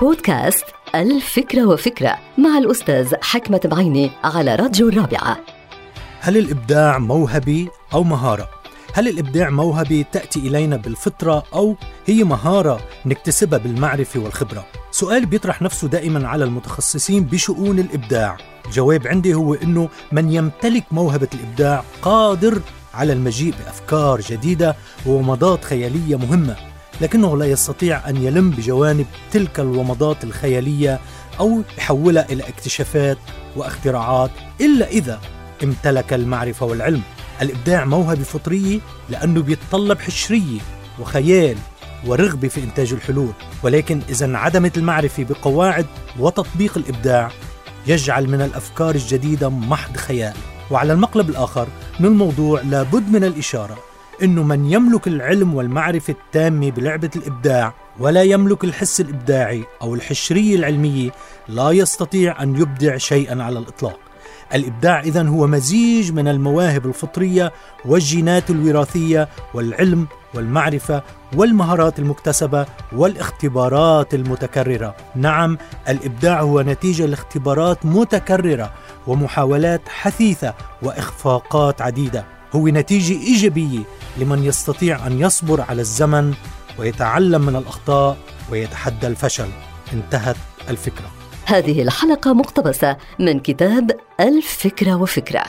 بودكاست الفكرة وفكرة مع الأستاذ حكمة بعيني على راديو الرابعة هل الإبداع موهبة أو مهارة؟ هل الإبداع موهبة تأتي إلينا بالفطرة أو هي مهارة نكتسبها بالمعرفة والخبرة؟ سؤال بيطرح نفسه دائما على المتخصصين بشؤون الإبداع الجواب عندي هو أنه من يمتلك موهبة الإبداع قادر على المجيء بأفكار جديدة وومضات خيالية مهمة لكنه لا يستطيع أن يلم بجوانب تلك الومضات الخيالية أو يحولها إلى اكتشافات واختراعات إلا إذا امتلك المعرفة والعلم. الإبداع موهبة فطرية لأنه بيتطلب حشرية وخيال ورغبة في إنتاج الحلول. ولكن إذا انعدمت المعرفة بقواعد وتطبيق الإبداع يجعل من الأفكار الجديدة محض خيال. وعلى المقلب الآخر من الموضوع لابد من الإشارة. أنه من يملك العلم والمعرفة التامة بلعبة الإبداع ولا يملك الحس الإبداعي أو الحشرية العلمية لا يستطيع أن يبدع شيئا على الإطلاق الإبداع إذا هو مزيج من المواهب الفطرية والجينات الوراثية والعلم والمعرفة والمهارات المكتسبة والاختبارات المتكررة. نعم، الإبداع هو نتيجة لاختبارات متكررة ومحاولات حثيثة وإخفاقات عديدة. هو نتيجة إيجابية لمن يستطيع أن يصبر على الزمن ويتعلم من الأخطاء ويتحدى الفشل. انتهت الفكرة هذه الحلقة مقتبسة من كتاب الفكرة وفكرة